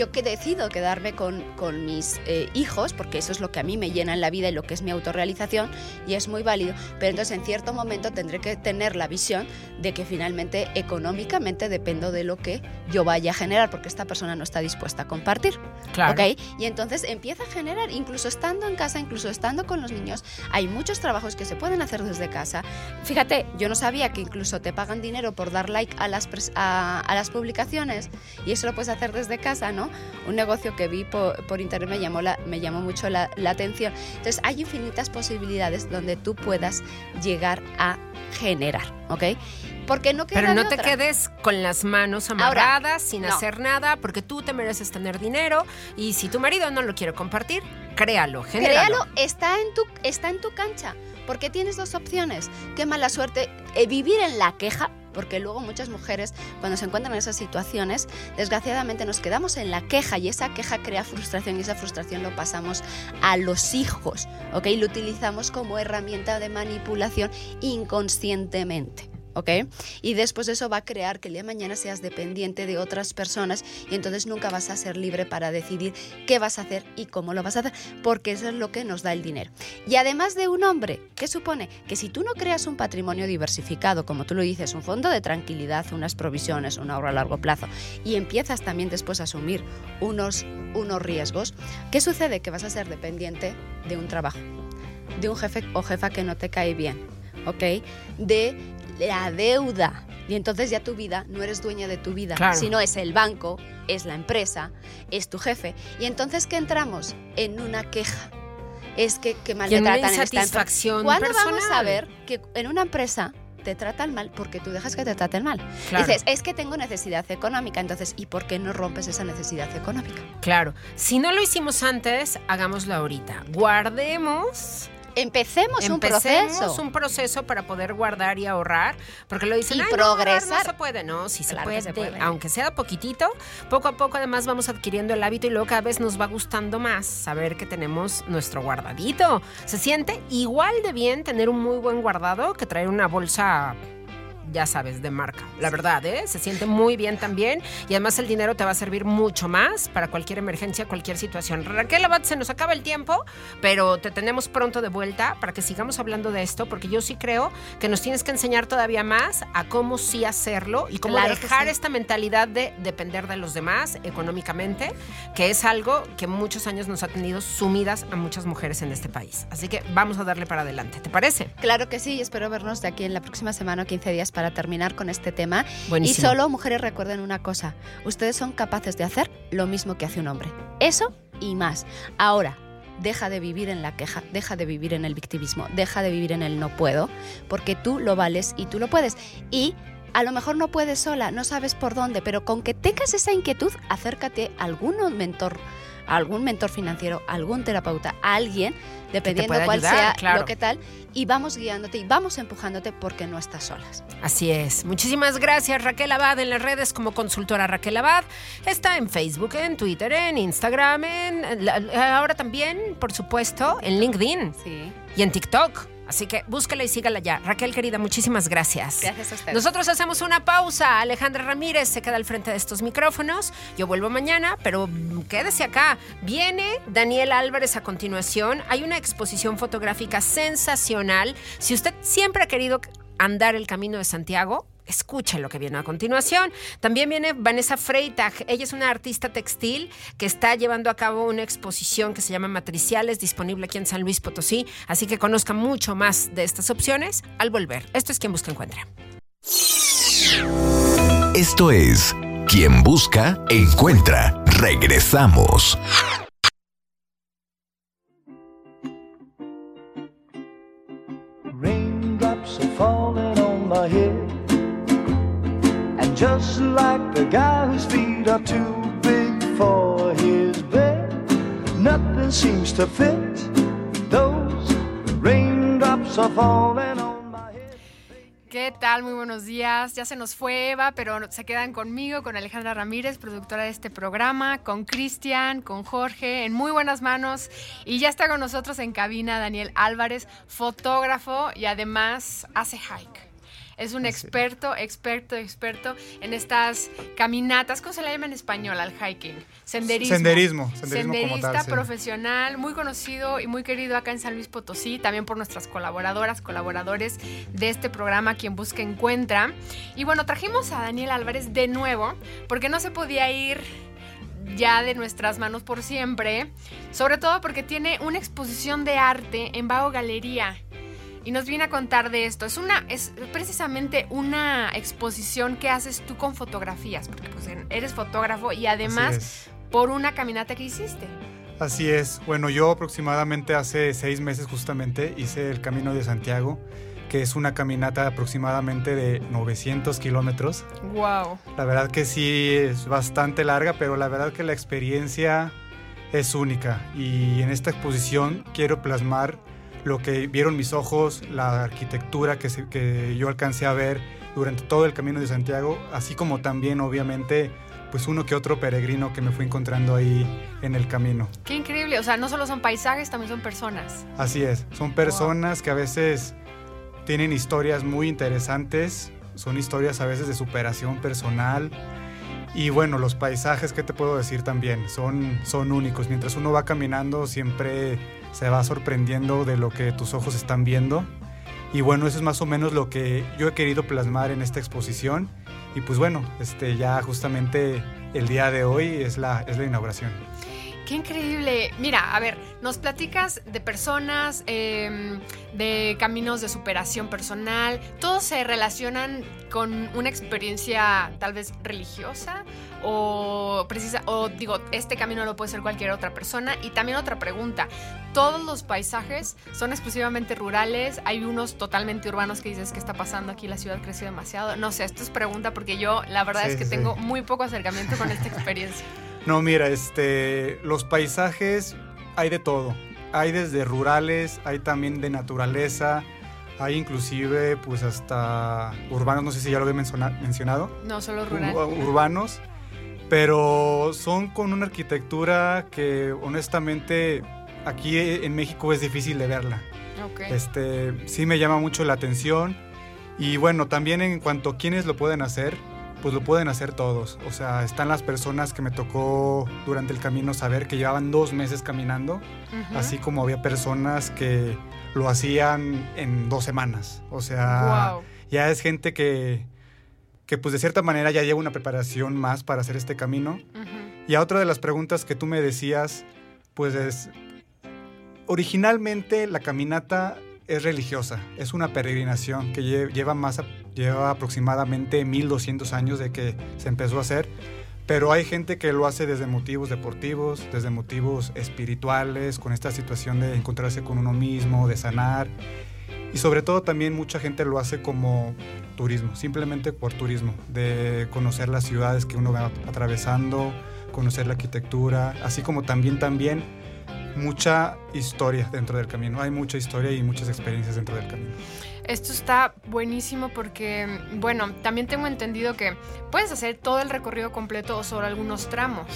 [SPEAKER 5] Yo que decido quedarme con, con mis eh, hijos, porque eso es lo que a mí me llena en la vida y lo que es mi autorrealización, y es muy válido, pero entonces en cierto momento tendré que tener la visión de que finalmente económicamente dependo de lo que yo vaya a generar, porque esta persona no está dispuesta a compartir.
[SPEAKER 3] Claro.
[SPEAKER 5] ¿ok? Y entonces empieza a generar, incluso estando en casa, incluso estando con los niños, hay muchos trabajos que se pueden hacer desde casa. Fíjate, yo no sabía que incluso te pagan dinero por dar like a las, a, a las publicaciones y eso lo puedes hacer desde casa, ¿no? Un negocio que vi por, por internet me llamó, la, me llamó mucho la, la atención. Entonces hay infinitas posibilidades donde tú puedas llegar a generar, ¿ok? Porque no queda
[SPEAKER 3] Pero no
[SPEAKER 5] de
[SPEAKER 3] te quedes con las manos
[SPEAKER 5] Ahora,
[SPEAKER 3] amarradas, sin
[SPEAKER 5] no.
[SPEAKER 3] hacer nada, porque tú te mereces tener dinero y si tu marido no lo quiere compartir, créalo, genéralo.
[SPEAKER 5] Créalo, está en tu, está en tu cancha. Porque tienes dos opciones. Qué mala suerte eh, vivir en la queja. Porque luego muchas mujeres, cuando se encuentran en esas situaciones, desgraciadamente nos quedamos en la queja y esa queja crea frustración y esa frustración lo pasamos a los hijos, ¿ok? Lo utilizamos como herramienta de manipulación inconscientemente. ¿Ok? Y después eso va a crear que el día de mañana seas dependiente de otras personas y entonces nunca vas a ser libre para decidir qué vas a hacer y cómo lo vas a hacer, porque eso es lo que nos da el dinero. Y además de un hombre, ¿qué supone? Que si tú no creas un patrimonio diversificado, como tú lo dices, un fondo de tranquilidad, unas provisiones, un ahorro a largo plazo, y empiezas también después a asumir unos, unos riesgos, ¿qué sucede? Que vas a ser dependiente de un trabajo, de un jefe o jefa que no te cae bien, ¿ok? De la deuda, Y entonces ya tu vida no eres dueña de tu vida,
[SPEAKER 3] Claro.
[SPEAKER 5] sino es el banco, es la empresa, es tu jefe. Y entonces que entramos en una queja. Es que, que mal
[SPEAKER 3] Y en
[SPEAKER 5] te
[SPEAKER 3] una
[SPEAKER 5] tratan en esta empresa. ¿Cuándo vamos a ver que en una empresa te tratan mal porque tú dejas que te traten mal?
[SPEAKER 3] Claro.
[SPEAKER 5] Dices, es que tengo necesidad económica, entonces, ¿y por qué no rompes esa necesidad económica?
[SPEAKER 3] Claro. Si no lo hicimos antes, hagámoslo ahorita. Guardemos.
[SPEAKER 5] Empecemos, un
[SPEAKER 3] Empecemos
[SPEAKER 5] proceso.
[SPEAKER 3] un proceso para poder guardar y ahorrar, porque lo dicen,
[SPEAKER 5] Y
[SPEAKER 3] "Ay, no, ahorrar
[SPEAKER 5] progresar".
[SPEAKER 3] No se puede, no, sí se,
[SPEAKER 5] Claro
[SPEAKER 3] puede,
[SPEAKER 5] se puede.
[SPEAKER 3] aunque sea poquitito, poco a poco además vamos adquiriendo el hábito y luego cada vez nos va gustando más saber que tenemos nuestro guardadito. Se siente igual de bien tener un muy buen guardado que traer una bolsa ya sabes, de marca. La verdad, ¿eh? Se siente muy bien también y además el dinero te va a servir mucho más para cualquier emergencia, cualquier situación. Raquel Abad, se nos acaba el tiempo, pero te tenemos pronto de vuelta para que sigamos hablando de esto, porque yo sí creo que nos tienes que enseñar todavía más a cómo sí hacerlo y cómo
[SPEAKER 5] Claro
[SPEAKER 3] dejar
[SPEAKER 5] sí.
[SPEAKER 3] esta mentalidad de depender de los demás económicamente, que es algo que muchos años nos ha tenido sumidas a muchas mujeres en este país. Así que vamos a darle para adelante, ¿te parece?
[SPEAKER 5] Claro que sí, y espero vernos de aquí en la próxima semana o 15 días para terminar con este tema.
[SPEAKER 3] Buenísimo.
[SPEAKER 5] Y solo, mujeres, recuerden una cosa, ustedes son capaces de hacer lo mismo que hace un hombre. Eso y más. Ahora, deja de vivir en la queja, deja de vivir en el victimismo, deja de vivir en el no puedo, porque tú lo vales y tú lo puedes. Y a lo mejor no puedes sola, no sabes por dónde, pero con que tengas esa inquietud, acércate a algún mentor, algún mentor financiero, algún terapeuta, alguien, dependiendo cuál
[SPEAKER 3] ayudar,
[SPEAKER 5] sea
[SPEAKER 3] claro.
[SPEAKER 5] lo que tal, y vamos guiándote y vamos empujándote porque no estás solas.
[SPEAKER 3] Así es. Muchísimas gracias Raquel Abad en las redes como consultora Raquel Abad. Está en Facebook, en Twitter, en Instagram, en ahora también, por supuesto, en LinkedIn
[SPEAKER 5] Sí.
[SPEAKER 3] y en TikTok. Así que búscala y sígala ya. Raquel querida, muchísimas gracias.
[SPEAKER 5] Gracias a ustedes.
[SPEAKER 3] Nosotros hacemos una pausa. Alejandra Ramírez se queda al frente de estos micrófonos. Yo vuelvo mañana, pero quédese acá. Viene Daniel Álvarez a continuación. Hay una exposición fotográfica sensacional. Si usted siempre ha querido andar el camino de Santiago, escuche lo que viene a continuación. También viene Vanessa Freitag. Ella es una artista textil que está llevando a cabo una exposición que se llama Matriciales, disponible aquí en San Luis Potosí. Así que conozca mucho más de estas opciones al volver. Esto es quien busca encuentra.
[SPEAKER 1] Esto es Quien Busca, Encuentra. Regresamos.
[SPEAKER 6] Raindrops are falling on my head. Just like the guy whose feet are too big for his bed, nothing seems to fit. Those raindrops are falling on my head.
[SPEAKER 7] ¿Qué tal? Muy buenos días. Ya se nos fue Eva, pero se quedan conmigo, con Alejandra Ramírez, productora de este programa, con Cristian, con Jorge, en muy buenas manos. Y ya está con nosotros en cabina Daniel Álvarez, fotógrafo y además hace hike. Es un experto, experto, experto en estas caminatas. ¿Cómo se le llama en español al hiking? Senderismo.
[SPEAKER 8] Senderismo, senderismo como
[SPEAKER 7] Senderista
[SPEAKER 8] tal, sí.
[SPEAKER 7] profesional, muy conocido y muy querido acá en San Luis Potosí, también por nuestras colaboradoras, colaboradores de este programa, quien busca encuentra. Y bueno, trajimos a Daniel Álvarez de nuevo, porque no se podía ir ya de nuestras manos por siempre, sobre todo porque tiene una exposición de arte en Vago Galería. Y nos viene a contar de esto. Es una, es precisamente una exposición que haces tú con fotografías, porque pues eres fotógrafo y además por una caminata que hiciste.
[SPEAKER 8] Así es. Bueno, yo aproximadamente hace seis meses justamente hice el Camino de Santiago, que es una caminata aproximadamente de 900 kilómetros.
[SPEAKER 7] Wow.
[SPEAKER 8] La verdad que sí es bastante larga, pero la verdad que la experiencia es única. Y en esta exposición quiero plasmar lo que vieron mis ojos, la arquitectura que, se- que yo alcancé a ver durante todo el Camino de Santiago, así como también obviamente pues uno que otro peregrino que me fui encontrando ahí en el camino.
[SPEAKER 7] Qué increíble. O sea, no solo son paisajes, también son personas.
[SPEAKER 8] Así es, son personas que a veces tienen historias muy interesantes, son historias a veces de superación personal. Y bueno, los paisajes, ¿qué te puedo decir también? Son, son únicos. Mientras uno va caminando, siempre se va sorprendiendo de lo que tus ojos están viendo. Y bueno, eso es más o menos lo que yo he querido plasmar en esta exposición. Y pues bueno, este, ya justamente el día de hoy es la, es la inauguración.
[SPEAKER 7] Qué increíble. Mira, a ver, nos platicas de personas, em, de caminos de superación personal. Todos se relacionan con una experiencia tal vez religiosa o precisa, o digo, este camino lo puede ser cualquier otra persona. Y también otra pregunta, ¿todos los paisajes son exclusivamente rurales? ¿Hay unos totalmente urbanos que dices que está pasando aquí? La ciudad creció demasiado. No sé, esto es pregunta porque yo la verdad
[SPEAKER 8] Sí,
[SPEAKER 7] es que
[SPEAKER 8] sí,
[SPEAKER 7] tengo muy poco acercamiento con esta experiencia.
[SPEAKER 8] No, mira, este, los paisajes hay de todo. Hay desde rurales, hay también de naturaleza, hay inclusive pues hasta urbanos, no sé si ya lo había menciona- mencionado.
[SPEAKER 7] No, solo rural.
[SPEAKER 8] ur- urbanos, pero son con una arquitectura que honestamente aquí en México es difícil de verla.
[SPEAKER 7] Ok.
[SPEAKER 8] Este, sí me llama mucho la atención y bueno, también en cuanto a quiénes lo pueden hacer, pues lo pueden hacer todos. O sea, están las personas que me tocó durante el camino saber que llevaban dos meses caminando, así como había personas que lo hacían en dos semanas. O sea,
[SPEAKER 7] Wow.
[SPEAKER 8] ya es gente que, que pues de cierta manera ya lleva una preparación más para hacer este camino. Y a otra de las preguntas que tú me decías, pues es, originalmente la caminata es religiosa, es una peregrinación que lle- lleva, más, a- lleva aproximadamente 1200 años de que se empezó a hacer, pero hay gente que lo hace desde motivos deportivos, desde motivos espirituales, con esta situación de encontrarse con uno mismo, de sanar, y sobre todo también mucha gente lo hace como turismo, simplemente por turismo, de conocer las ciudades que uno va atravesando, conocer la arquitectura, así como también también mucha historia dentro del camino. Hay mucha historia y muchas experiencias dentro del camino.
[SPEAKER 7] Esto está buenísimo porque, bueno, también tengo entendido que puedes hacer todo el recorrido completo o solo algunos tramos,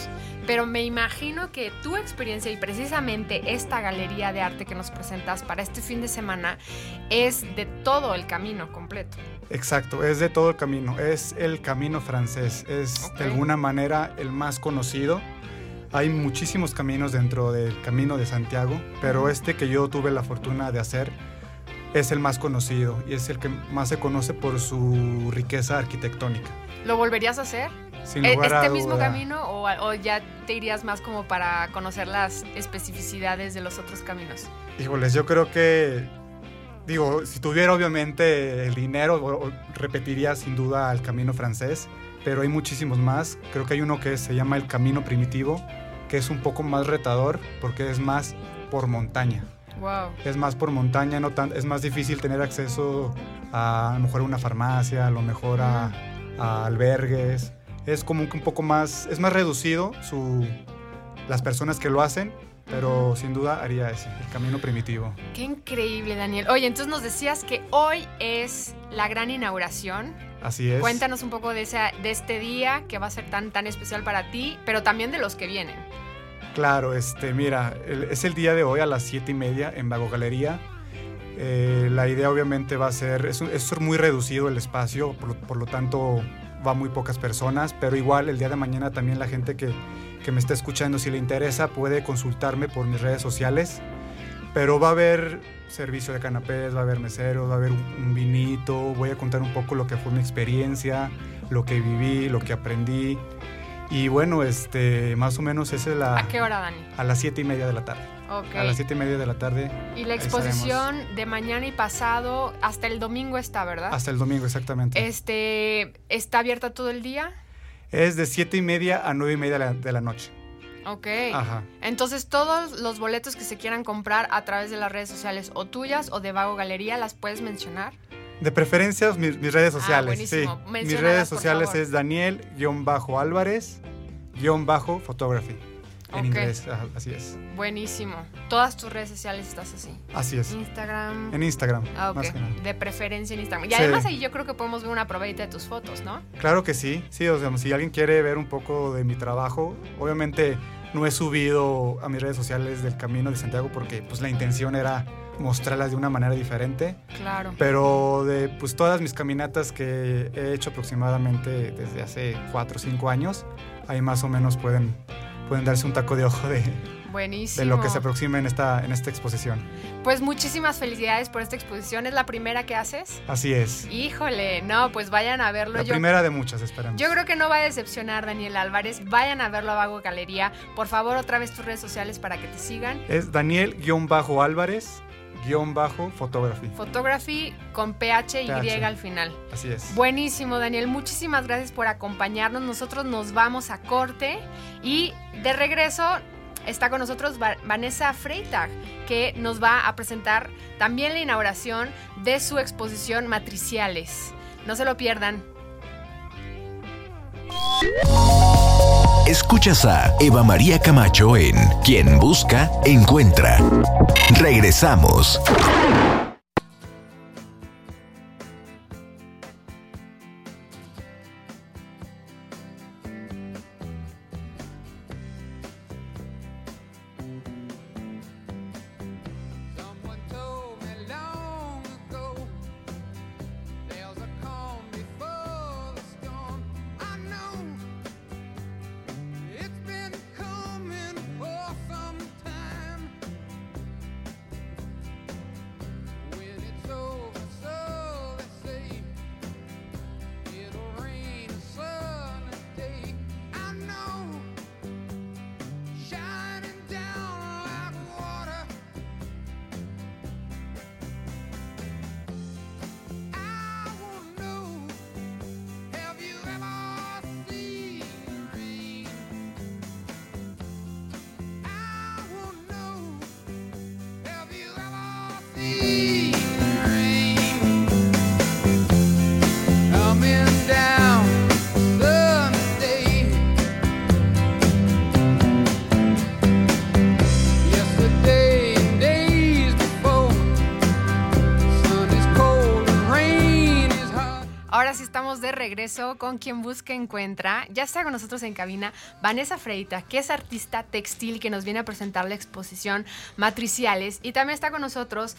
[SPEAKER 7] pero me imagino que tu experiencia y precisamente esta galería de arte que nos presentas para este fin de semana es de todo el camino completo.
[SPEAKER 8] Exacto, es de todo el camino, es el camino francés, es de alguna manera el más conocido. Hay muchísimos caminos dentro del camino de Santiago, pero este que yo tuve la fortuna de hacer es el más conocido y es el que más se conoce por su riqueza arquitectónica.
[SPEAKER 7] ¿Lo volverías a hacer?
[SPEAKER 8] Sin
[SPEAKER 7] ¿E-
[SPEAKER 8] lugar a
[SPEAKER 7] ¿Este mismo
[SPEAKER 8] duda.
[SPEAKER 7] camino o, o ya te irías más como para conocer las especificidades de los otros caminos?
[SPEAKER 8] Híjoles, yo creo que, digo, si tuviera obviamente el dinero, repetiría sin duda el camino francés, pero hay muchísimos más. Creo que hay uno que se llama el camino primitivo, que es un poco más retador porque es más por montaña.
[SPEAKER 7] Wow.
[SPEAKER 8] Es más por montaña, no tan, es más difícil tener acceso a, a lo mejor a una farmacia, a lo mejor a, a albergues. Es como que un poco más, es más reducido su, las personas que lo hacen, pero sin duda haría ese, el camino primitivo.
[SPEAKER 7] Qué increíble, Daniel. Oye, entonces nos decías que hoy es la gran inauguración.
[SPEAKER 8] Así es.
[SPEAKER 7] Cuéntanos un poco de, esa, de este día que va a ser tan, tan especial para ti, pero también de los que vienen.
[SPEAKER 8] Claro, este, mira, es el día de hoy a las 7 y media en Vago Galería. Eh, la idea obviamente va a ser, es, es muy reducido el espacio, por, por lo tanto va muy pocas personas, pero igual el día de mañana también la gente que, que me está escuchando, si le interesa, puede consultarme por mis redes sociales. Pero va a haber servicio de canapés, va a haber meseros, va a haber un vinito, voy a contar un poco lo que fue mi experiencia, lo que viví, lo que aprendí. Y bueno, este, más o menos esa es la...
[SPEAKER 7] ¿A qué hora, Dani?
[SPEAKER 8] A las siete y media de la tarde.
[SPEAKER 7] Ok.
[SPEAKER 8] A las siete y media de la tarde.
[SPEAKER 7] Y la exposición de mañana y pasado hasta el domingo está, ¿verdad?
[SPEAKER 8] Hasta el domingo, exactamente.
[SPEAKER 7] Este, ¿está abierta todo el día?
[SPEAKER 8] Es de siete y media a nueve y media de la, de la noche.
[SPEAKER 7] Ok.
[SPEAKER 8] Ajá.
[SPEAKER 7] Entonces, todos los boletos que se quieran comprar a través de las redes sociales o tuyas o de Vago Galería, ¿las puedes mencionar?
[SPEAKER 8] De preferencia, mis, mis redes
[SPEAKER 7] Ah,
[SPEAKER 8] sociales. sí. Mis redes sociales es Daniel-Álvarez-photography. En
[SPEAKER 7] Ok.
[SPEAKER 8] inglés, ajá, así es.
[SPEAKER 7] Buenísimo. Todas tus redes sociales estás así.
[SPEAKER 8] Así es.
[SPEAKER 7] Instagram.
[SPEAKER 8] En Instagram.
[SPEAKER 7] Ah, ok.
[SPEAKER 8] más que nada.
[SPEAKER 7] De preferencia en Instagram. Y
[SPEAKER 8] Sí.
[SPEAKER 7] además ahí yo creo que podemos ver una probadita de tus fotos, ¿no?
[SPEAKER 8] Claro que sí, sí, o sea, si alguien quiere ver un poco de mi trabajo, obviamente no he subido a mis redes sociales del Camino de Santiago porque pues la intención era mostrarlas de una manera diferente,
[SPEAKER 7] Claro.
[SPEAKER 8] pero de pues todas mis caminatas que he hecho aproximadamente desde hace 4 o 5 años, ahí más o menos pueden, pueden darse un taco de ojo de,
[SPEAKER 7] Buenísimo.
[SPEAKER 8] de lo que se aproxima en esta, en esta exposición.
[SPEAKER 7] Pues muchísimas felicidades por esta exposición. ¿Es la primera que haces?
[SPEAKER 8] Así es.
[SPEAKER 7] Híjole, no, pues vayan a verlo.
[SPEAKER 8] La
[SPEAKER 7] Yo-
[SPEAKER 8] primera de muchas, esperamos.
[SPEAKER 7] Yo creo que no va a decepcionar Daniel Álvarez. Vayan a verlo a Vago Galería. Por favor, otra vez tus redes sociales para que te sigan.
[SPEAKER 8] Es Daniel-Álvarez-Photography.
[SPEAKER 7] Photography con PH y
[SPEAKER 8] PH.
[SPEAKER 7] al final.
[SPEAKER 8] Así es.
[SPEAKER 7] Buenísimo, Daniel. Muchísimas gracias por acompañarnos. Nosotros nos vamos a corte y de regreso está con nosotros Va- Vanessa Freitag, que nos va a presentar también la inauguración de su exposición Matriciales. No se lo pierdan.
[SPEAKER 1] Escuchas a Eva María Camacho en Quien Busca, Encuentra. Regresamos.
[SPEAKER 7] Con quien busca encuentra. Ya está con nosotros en cabina Vanessa Freita, que es artista textil que nos viene a presentar la exposición Matriciales. Y también está con nosotros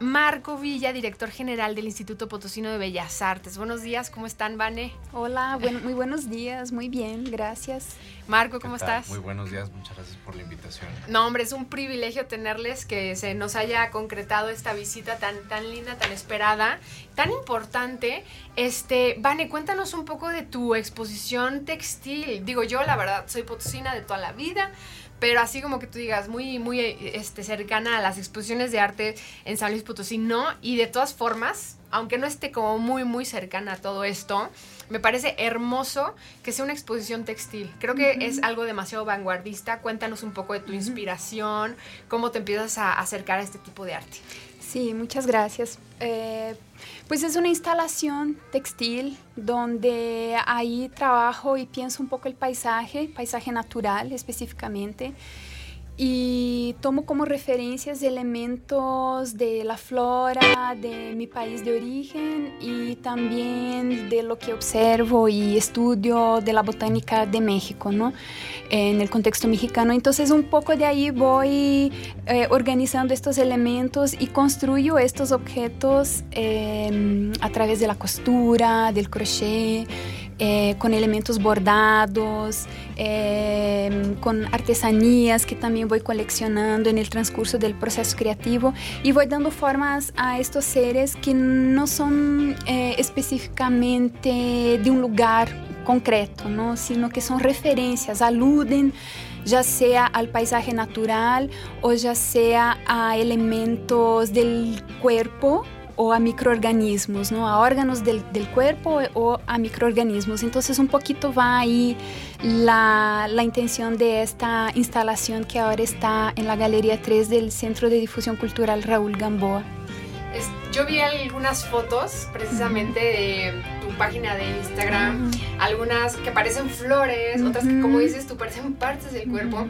[SPEAKER 7] Marco Villa, director general del Instituto Potosino de Bellas Artes. Buenos días, ¿cómo están, Vane?
[SPEAKER 9] Hola, buen- muy buenos días, muy bien, gracias.
[SPEAKER 7] Marco, ¿cómo estás?
[SPEAKER 10] Muy buenos días, muchas gracias por la invitación.
[SPEAKER 7] No, hombre, es un privilegio tenerles que se nos haya concretado esta visita tan, tan linda, tan esperada, tan importante. Este, Vane, cuéntanos un poco de tu exposición textil. Digo, yo la verdad soy potosina de toda la vida, pero así como que tú digas, muy, muy eh, este, cercana a las exposiciones de arte en San Luis Potosí, no. Y de todas formas, aunque no esté como muy, muy cercana a todo esto, me parece hermoso que sea una exposición textil. Creo que es algo demasiado vanguardista. Cuéntanos un poco de tu inspiración, cómo te empiezas a acercar a este tipo de arte.
[SPEAKER 9] Sí, muchas gracias. Eh, pues es una instalación textil donde ahí trabajo y pienso un poco el paisaje, paisaje natural específicamente, y tomo como referencias elementos de la flora de mi país de origen y también de lo que observo y estudio de la botánica de México, ¿no? En el contexto mexicano. Entonces un poco de ahí voy eh, organizando estos elementos y construyo estos objetos eh, a través de la costura, del crochet, eh, con elementos bordados, eh, con artesanías que también voy coleccionando en el transcurso del proceso creativo y voy dando formas a estos seres que no son eh, específicamente de un lugar concreto, ¿no? sino que son referencias, aluden ya sea al paisaje natural o ya sea a elementos del cuerpo o a microorganismos, ¿no? A órganos del, del cuerpo o a microorganismos. Entonces un poquito va ahí la, la intención de esta instalación que ahora está en la Galería 3 del Centro de Difusión Cultural Raúl Gamboa.
[SPEAKER 7] Yo vi algunas fotos precisamente de página de Instagram, algunas que parecen flores, otras que como dices tú parecen partes del cuerpo.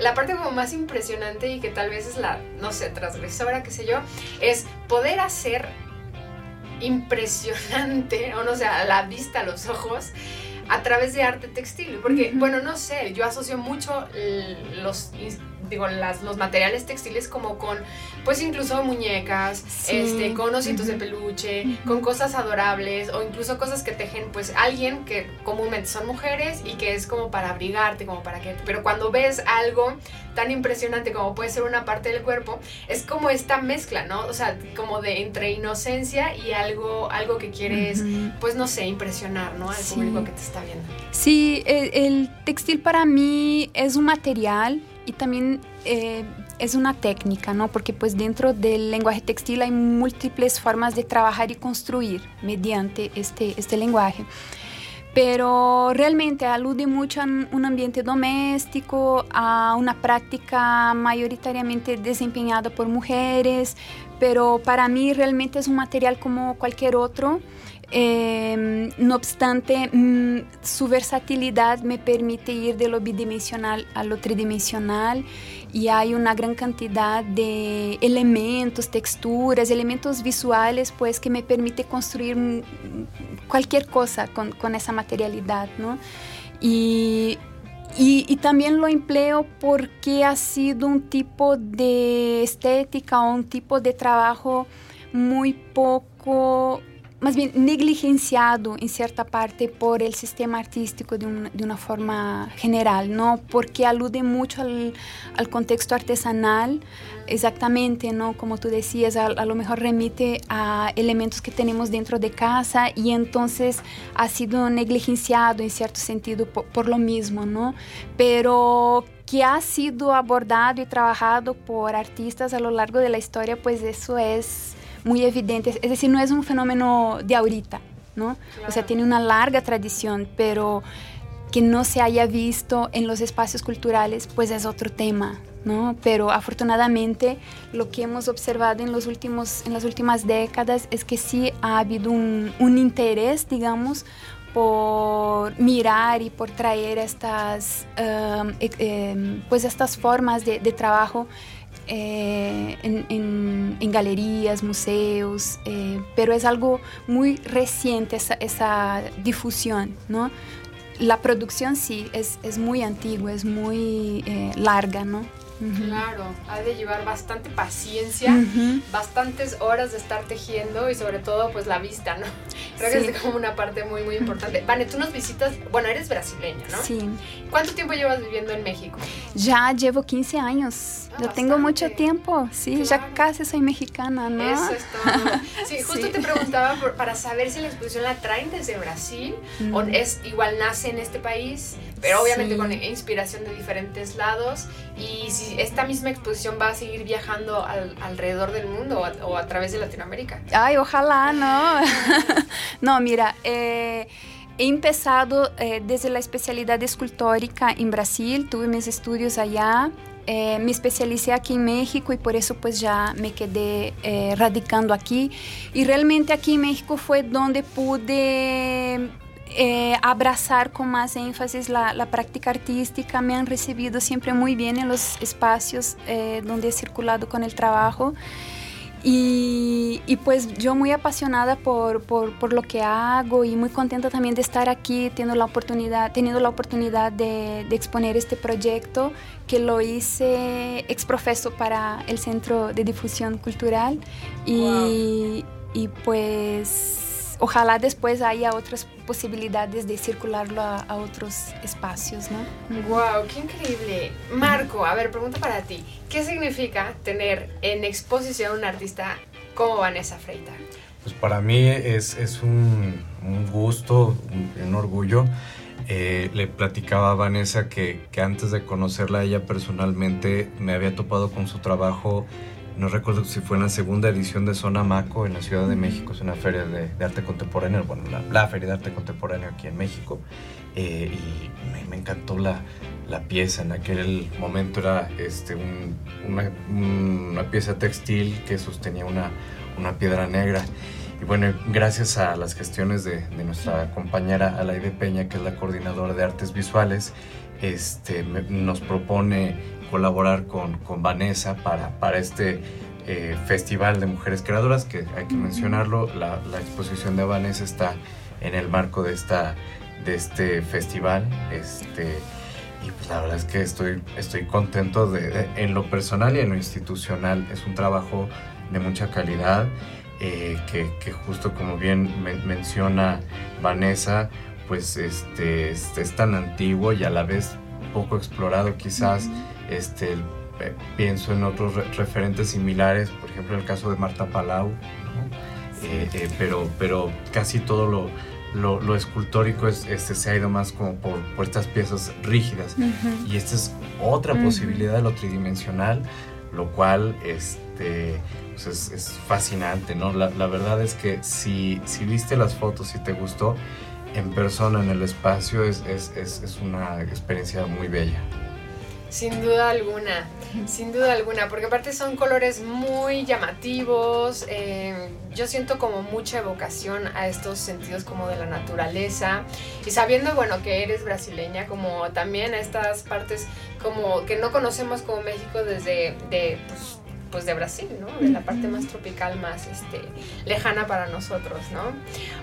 [SPEAKER 7] La parte como más impresionante y que tal vez es la, no sé, transgresora, qué sé yo, es poder hacer impresionante, o no sé, a la vista, a los ojos, a través de arte textil. Porque, bueno, no sé, yo asocio mucho los, digo, las, los materiales textiles como con, pues incluso muñecas,
[SPEAKER 9] Sí.
[SPEAKER 7] este, con ositos de peluche, con cosas adorables o incluso cosas que tejen, pues alguien que comúnmente son mujeres y que es como para abrigarte, como para que... Pero cuando ves algo tan impresionante como puede ser una parte del cuerpo, es como esta mezcla, ¿no? O sea, como de entre inocencia y algo, algo que quieres, pues no sé, impresionar, ¿no? Al
[SPEAKER 9] Sí.
[SPEAKER 7] público que te está viendo.
[SPEAKER 9] Sí, el, el textil para mí es un material y también eh, es una técnica, ¿no? Porque pues dentro del lenguaje textil hay múltiples formas de trabajar y construir mediante este, este lenguaje. Pero realmente alude mucho a un ambiente doméstico, a una práctica mayoritariamente desempeñada por mujeres, pero para mí realmente es un material como cualquier otro. Eh, no obstante, mm, su versatilidad me permite ir de lo bidimensional a lo tridimensional y hay una gran cantidad de elementos, texturas, elementos visuales, pues que me permite construir cualquier cosa con, con esa materialidad, ¿no? Y, y, y también lo empleo porque ha sido un tipo de estética o un tipo de trabajo muy poco más bien negligenciado en cierta parte por el sistema artístico de, un- de una forma general, ¿no? Porque alude mucho al, al contexto artesanal, exactamente, ¿no? Como tú decías, a, a lo mejor remite a elementos que tenemos dentro de casa y entonces ha sido negligenciado en cierto sentido por, por lo mismo, ¿no? Pero que ha sido abordado y trabajado por artistas a lo largo de la historia, pues eso es muy evidente. Es decir, no es un fenómeno de ahorita, ¿no? O sea, tiene una larga tradición, pero que no se haya visto en los espacios culturales, pues es otro tema, ¿no? Pero afortunadamente lo que hemos observado en, los últimos, en las últimas décadas es que sí ha habido un, un interés, digamos, por mirar y por traer estas, um, e- em, pues estas formas de, de trabajo eh, en, en- en galerías, museos, eh, pero es algo muy reciente esa, esa difusión, ¿no? La producción sí es, es muy antigua, es muy eh, larga, ¿no?
[SPEAKER 7] Claro, ha de llevar bastante paciencia,
[SPEAKER 9] Ujú.
[SPEAKER 7] bastantes horas de estar tejiendo y sobre todo pues la vista, ¿no? Creo
[SPEAKER 9] Sí.
[SPEAKER 7] que es como una parte muy muy importante. Vane, tú nos visitas, bueno, eres brasileña, ¿no?
[SPEAKER 9] Sí,
[SPEAKER 7] ¿Cuánto tiempo llevas viviendo en México?
[SPEAKER 9] ya llevo 15 años, Ya tengo mucho tiempo, sí,
[SPEAKER 7] Claro.
[SPEAKER 9] ya casi soy mexicana, ¿no?
[SPEAKER 7] Eso es todo. Sí, justo
[SPEAKER 9] Sí.
[SPEAKER 7] te preguntaba por- para saber si la exposición la traen desde Brasil o
[SPEAKER 9] Mm.
[SPEAKER 7] es igual nace en este país, pero obviamente
[SPEAKER 9] Sí.
[SPEAKER 7] con inspiración de diferentes lados y si esta misma exposición va a seguir viajando al- alrededor del mundo o a, o a través de Latinoamérica.
[SPEAKER 9] Ay, ojalá, ¿no? no, mira, eh, he empezado eh, desde la especialidad escultórica en Brasil, tuve mis estudios allá, eh, me especialicé aquí en México y por eso pues ya me quedé eh, radicando aquí. Y realmente aquí en México fue donde pude eh, abrazar con más énfasis la, práctica artística. Me han recibido siempre muy bien en los espacios donde he circulado con el trabajo. Y, y pues yo muy apasionada por, por, por lo que hago y muy contenta también de estar aquí teniendo la oportunidad, teniendo la oportunidad de, de exponer este proyecto que lo hice ex profeso para el Centro de Difusión Cultural. Y, y pues ojalá después haya otras posibilidades de circularlo a, a otros espacios, ¿no?
[SPEAKER 7] Wow, qué increíble. Marco, a ver, pregunta para ti. ¿Qué significa tener en exposición a un artista como Vanessa Freitas?
[SPEAKER 10] Pues para mí es, es un, un gusto, un, un orgullo. Eh, le platicaba a Vanessa que, que antes de conocerla a ella personalmente me había topado con su trabajo, no recuerdo si fue en la segunda edición de Zona Maco en la Ciudad de México, es una feria de, de arte contemporáneo, bueno, la, la feria de arte contemporáneo aquí en México. Eh, y me, me encantó la, la pieza. En aquel momento era este, un- una, una pieza textil que sostenía una, una piedra negra. Y bueno, gracias a las gestiones de, de nuestra compañera Alaide Peña, que es la coordinadora de artes visuales, este, me- nos propone colaborar con, con Vanessa para, para este eh, Festival de Mujeres Creadoras, que hay que mencionarlo, la, la exposición de Vanessa está en el marco de esta de este festival. Este, y pues la verdad es que estoy, estoy contento de, de- en lo personal y en lo institucional. Es un trabajo de mucha calidad eh, que, que justo como bien men- menciona Vanessa, pues este, este es tan antiguo y a la vez poco explorado quizás. Este, eh, pienso en otros re- referentes similares, por ejemplo el caso de Marta Palau, ¿no? Eh, eh, pero, pero casi todo lo, lo, lo escultórico es, este, se ha ido más como por, por estas piezas rígidas.
[SPEAKER 9] Ujú.
[SPEAKER 10] Y esta es otra
[SPEAKER 9] Ujú.
[SPEAKER 10] posibilidad de lo tridimensional, lo cual este, pues es, es fascinante, ¿no? La, la verdad es que si, si viste las fotos y te gustó, en persona, en el espacio, es, es, es, es una experiencia muy bella.
[SPEAKER 7] Sin duda alguna, sin duda alguna, porque aparte son colores muy llamativos, eh, yo siento como mucha evocación a estos sentidos como de la naturaleza y sabiendo, bueno, que eres brasileña, como también a estas partes como que no conocemos como México desde de, pues, pues de Brasil, ¿no? De la parte más tropical, más este, lejana para nosotros, ¿no?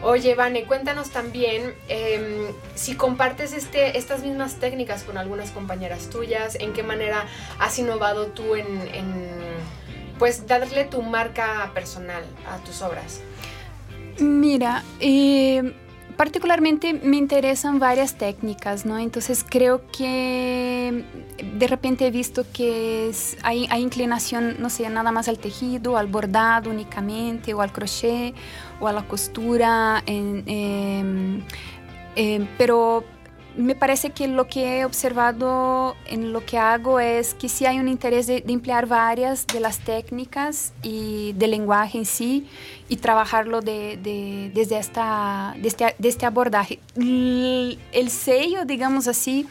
[SPEAKER 7] Oye, Vane, cuéntanos también em, si compartes este, estas mismas técnicas con algunas compañeras tuyas, en qué manera has innovado tú en, en, pues darle tu marca personal a tus obras.
[SPEAKER 9] Mira, eh, particularmente me interesan varias técnicas, ¿no? Entonces creo que de repente he visto que hay, inclinación, no sé, nada más al tejido, al bordado únicamente, o al crochet, o a la costura, em, em, pero me parece que lo que he observado en lo que hago es que sí hay un interés de, emplear varias de las técnicas y del lenguaje en sí y trabajarlo de, de- desde, esta, este, este abordaje. L- El sello, digamos así,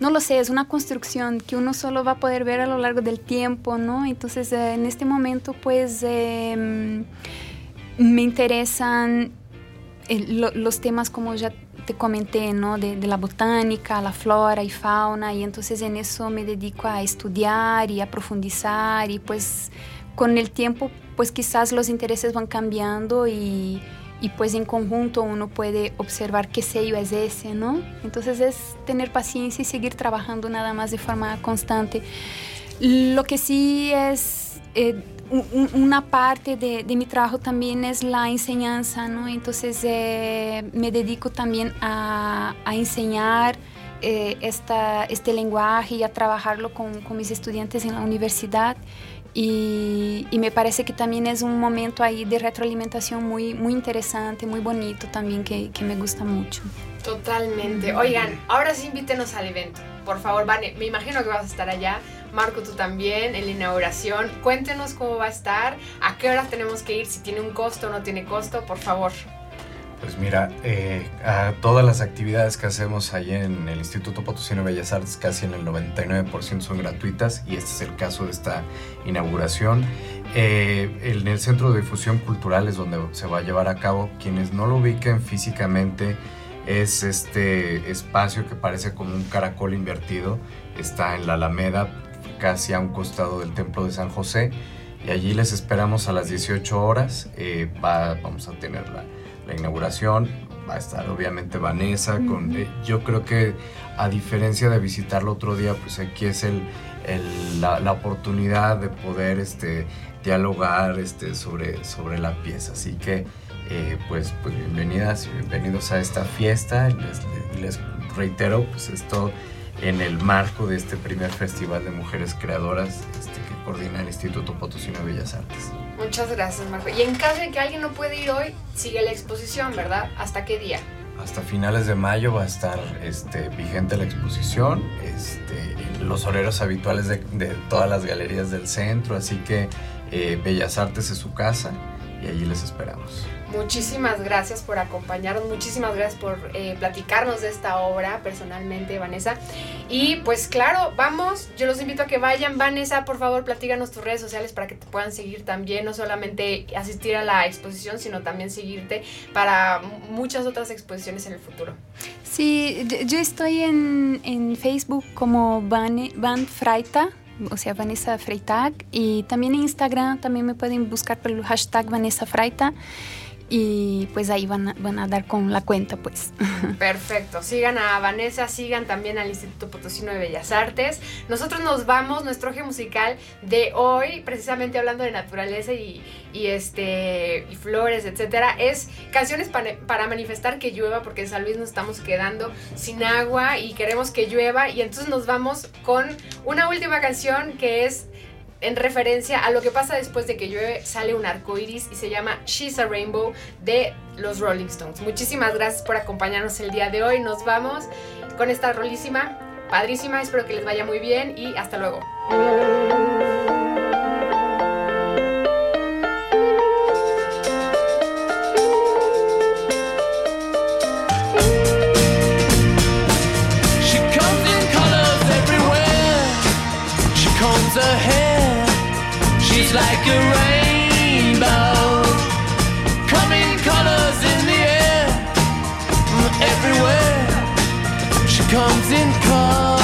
[SPEAKER 9] no lo sé, es una construcción que uno solo va a poder ver a lo largo del tiempo, ¿no? Entonces, eh, en este momento, pues, em, me interesan eh, lo- los temas como ya te comenté, ¿no? De, de la botánica, la flora y fauna, y entonces en eso me dedico a estudiar y a profundizar y pues con el tiempo pues quizás los intereses van cambiando y, y pues en conjunto uno puede observar qué sello es ese, ¿no? Entonces es tener paciencia y seguir trabajando nada más de forma constante. Lo que sí es eh, una parte de, de mi trabajo también es la enseñanza, ¿no? Entonces eh, me dedico también a, a enseñar eh, esta, este lenguaje y a trabajarlo con, con mis estudiantes en la universidad. Y, y me parece que también es un momento ahí de retroalimentación muy, muy interesante, muy bonito también, que, que me gusta mucho.
[SPEAKER 7] Totalmente. Oigan, ahora sí invítenos al evento. Por favor, Vane, me imagino que vas a estar allá. Marco, tú también, en la inauguración. Cuéntenos cómo va a estar, a qué hora tenemos que ir, si tiene un costo o no tiene costo, por favor.
[SPEAKER 10] Pues mira, eh, a todas las actividades que hacemos ahí en el Instituto Potosino de Bellas Artes, casi en el 99% son gratuitas y este es el caso de esta inauguración. Eh, en el Centro de Difusión Cultural es donde se va a llevar a cabo. Quienes no lo ubiquen físicamente, es este espacio que parece como un caracol invertido. Está en la Alameda, casi a un costado del Templo de San José. Y allí les esperamos a las 18 horas. Eh, va- vamos a tener la, la inauguración. Va a estar obviamente Vanessa. Con, eh, yo creo que a diferencia de visitarlo otro día, pues aquí es el, el- la, la oportunidad de poder este, dialogar este, sobre, sobre la pieza. Así que eh, pues, pues bienvenidas y bienvenidos a esta fiesta. Les, les reitero, pues esto en el marco de este primer Festival de Mujeres Creadoras este, que coordina el Instituto Potosino de Bellas Artes.
[SPEAKER 7] Muchas gracias, Marco. Y en caso de que alguien no puede ir hoy, sigue la exposición, ¿verdad? ¿Hasta qué día?
[SPEAKER 10] Hasta finales de mayo va a estar este, vigente la exposición, este, en los horarios habituales de, de todas las galerías del centro, así que eh, Bellas Artes es su casa y allí les esperamos.
[SPEAKER 7] Muchísimas gracias por acompañarnos, muchísimas gracias por eh, platicarnos de esta obra personalmente, Vanessa. Y pues claro, vamos, yo los invito a que vayan. Vanessa, por favor, platícanos tus redes sociales para que te puedan seguir también, no solamente asistir a la exposición, sino también seguirte para muchas otras exposiciones en el futuro.
[SPEAKER 9] Sí, yo- estoy en, en Facebook como Van, Van Freita, o sea, Vanessa Freitag, y también en Instagram también me pueden buscar por el hashtag Vanessa Freita. Y pues ahí van a, van a dar con la cuenta pues.
[SPEAKER 7] Perfecto. Sigan a Vanessa, sigan también al Instituto Potosino de Bellas Artes. Nosotros nos vamos, nuestro eje musical de hoy, precisamente hablando de naturaleza y, y, este, y flores, etcétera, es canciones para, para manifestar que llueva, porque en San Luis nos estamos quedando sin agua y queremos que llueva. Y entonces nos vamos con una última canción que es en referencia a lo que pasa después de que llueve, sale un arco iris y se llama She's a Rainbow de los Rolling Stones. Muchísimas gracias por acompañarnos el día de hoy. Nos vamos con esta rolísima, padrísima. Espero que les vaya muy bien y hasta luego.
[SPEAKER 11] Like a rainbow. Coming colors in the air. Everywhere. She comes in colors.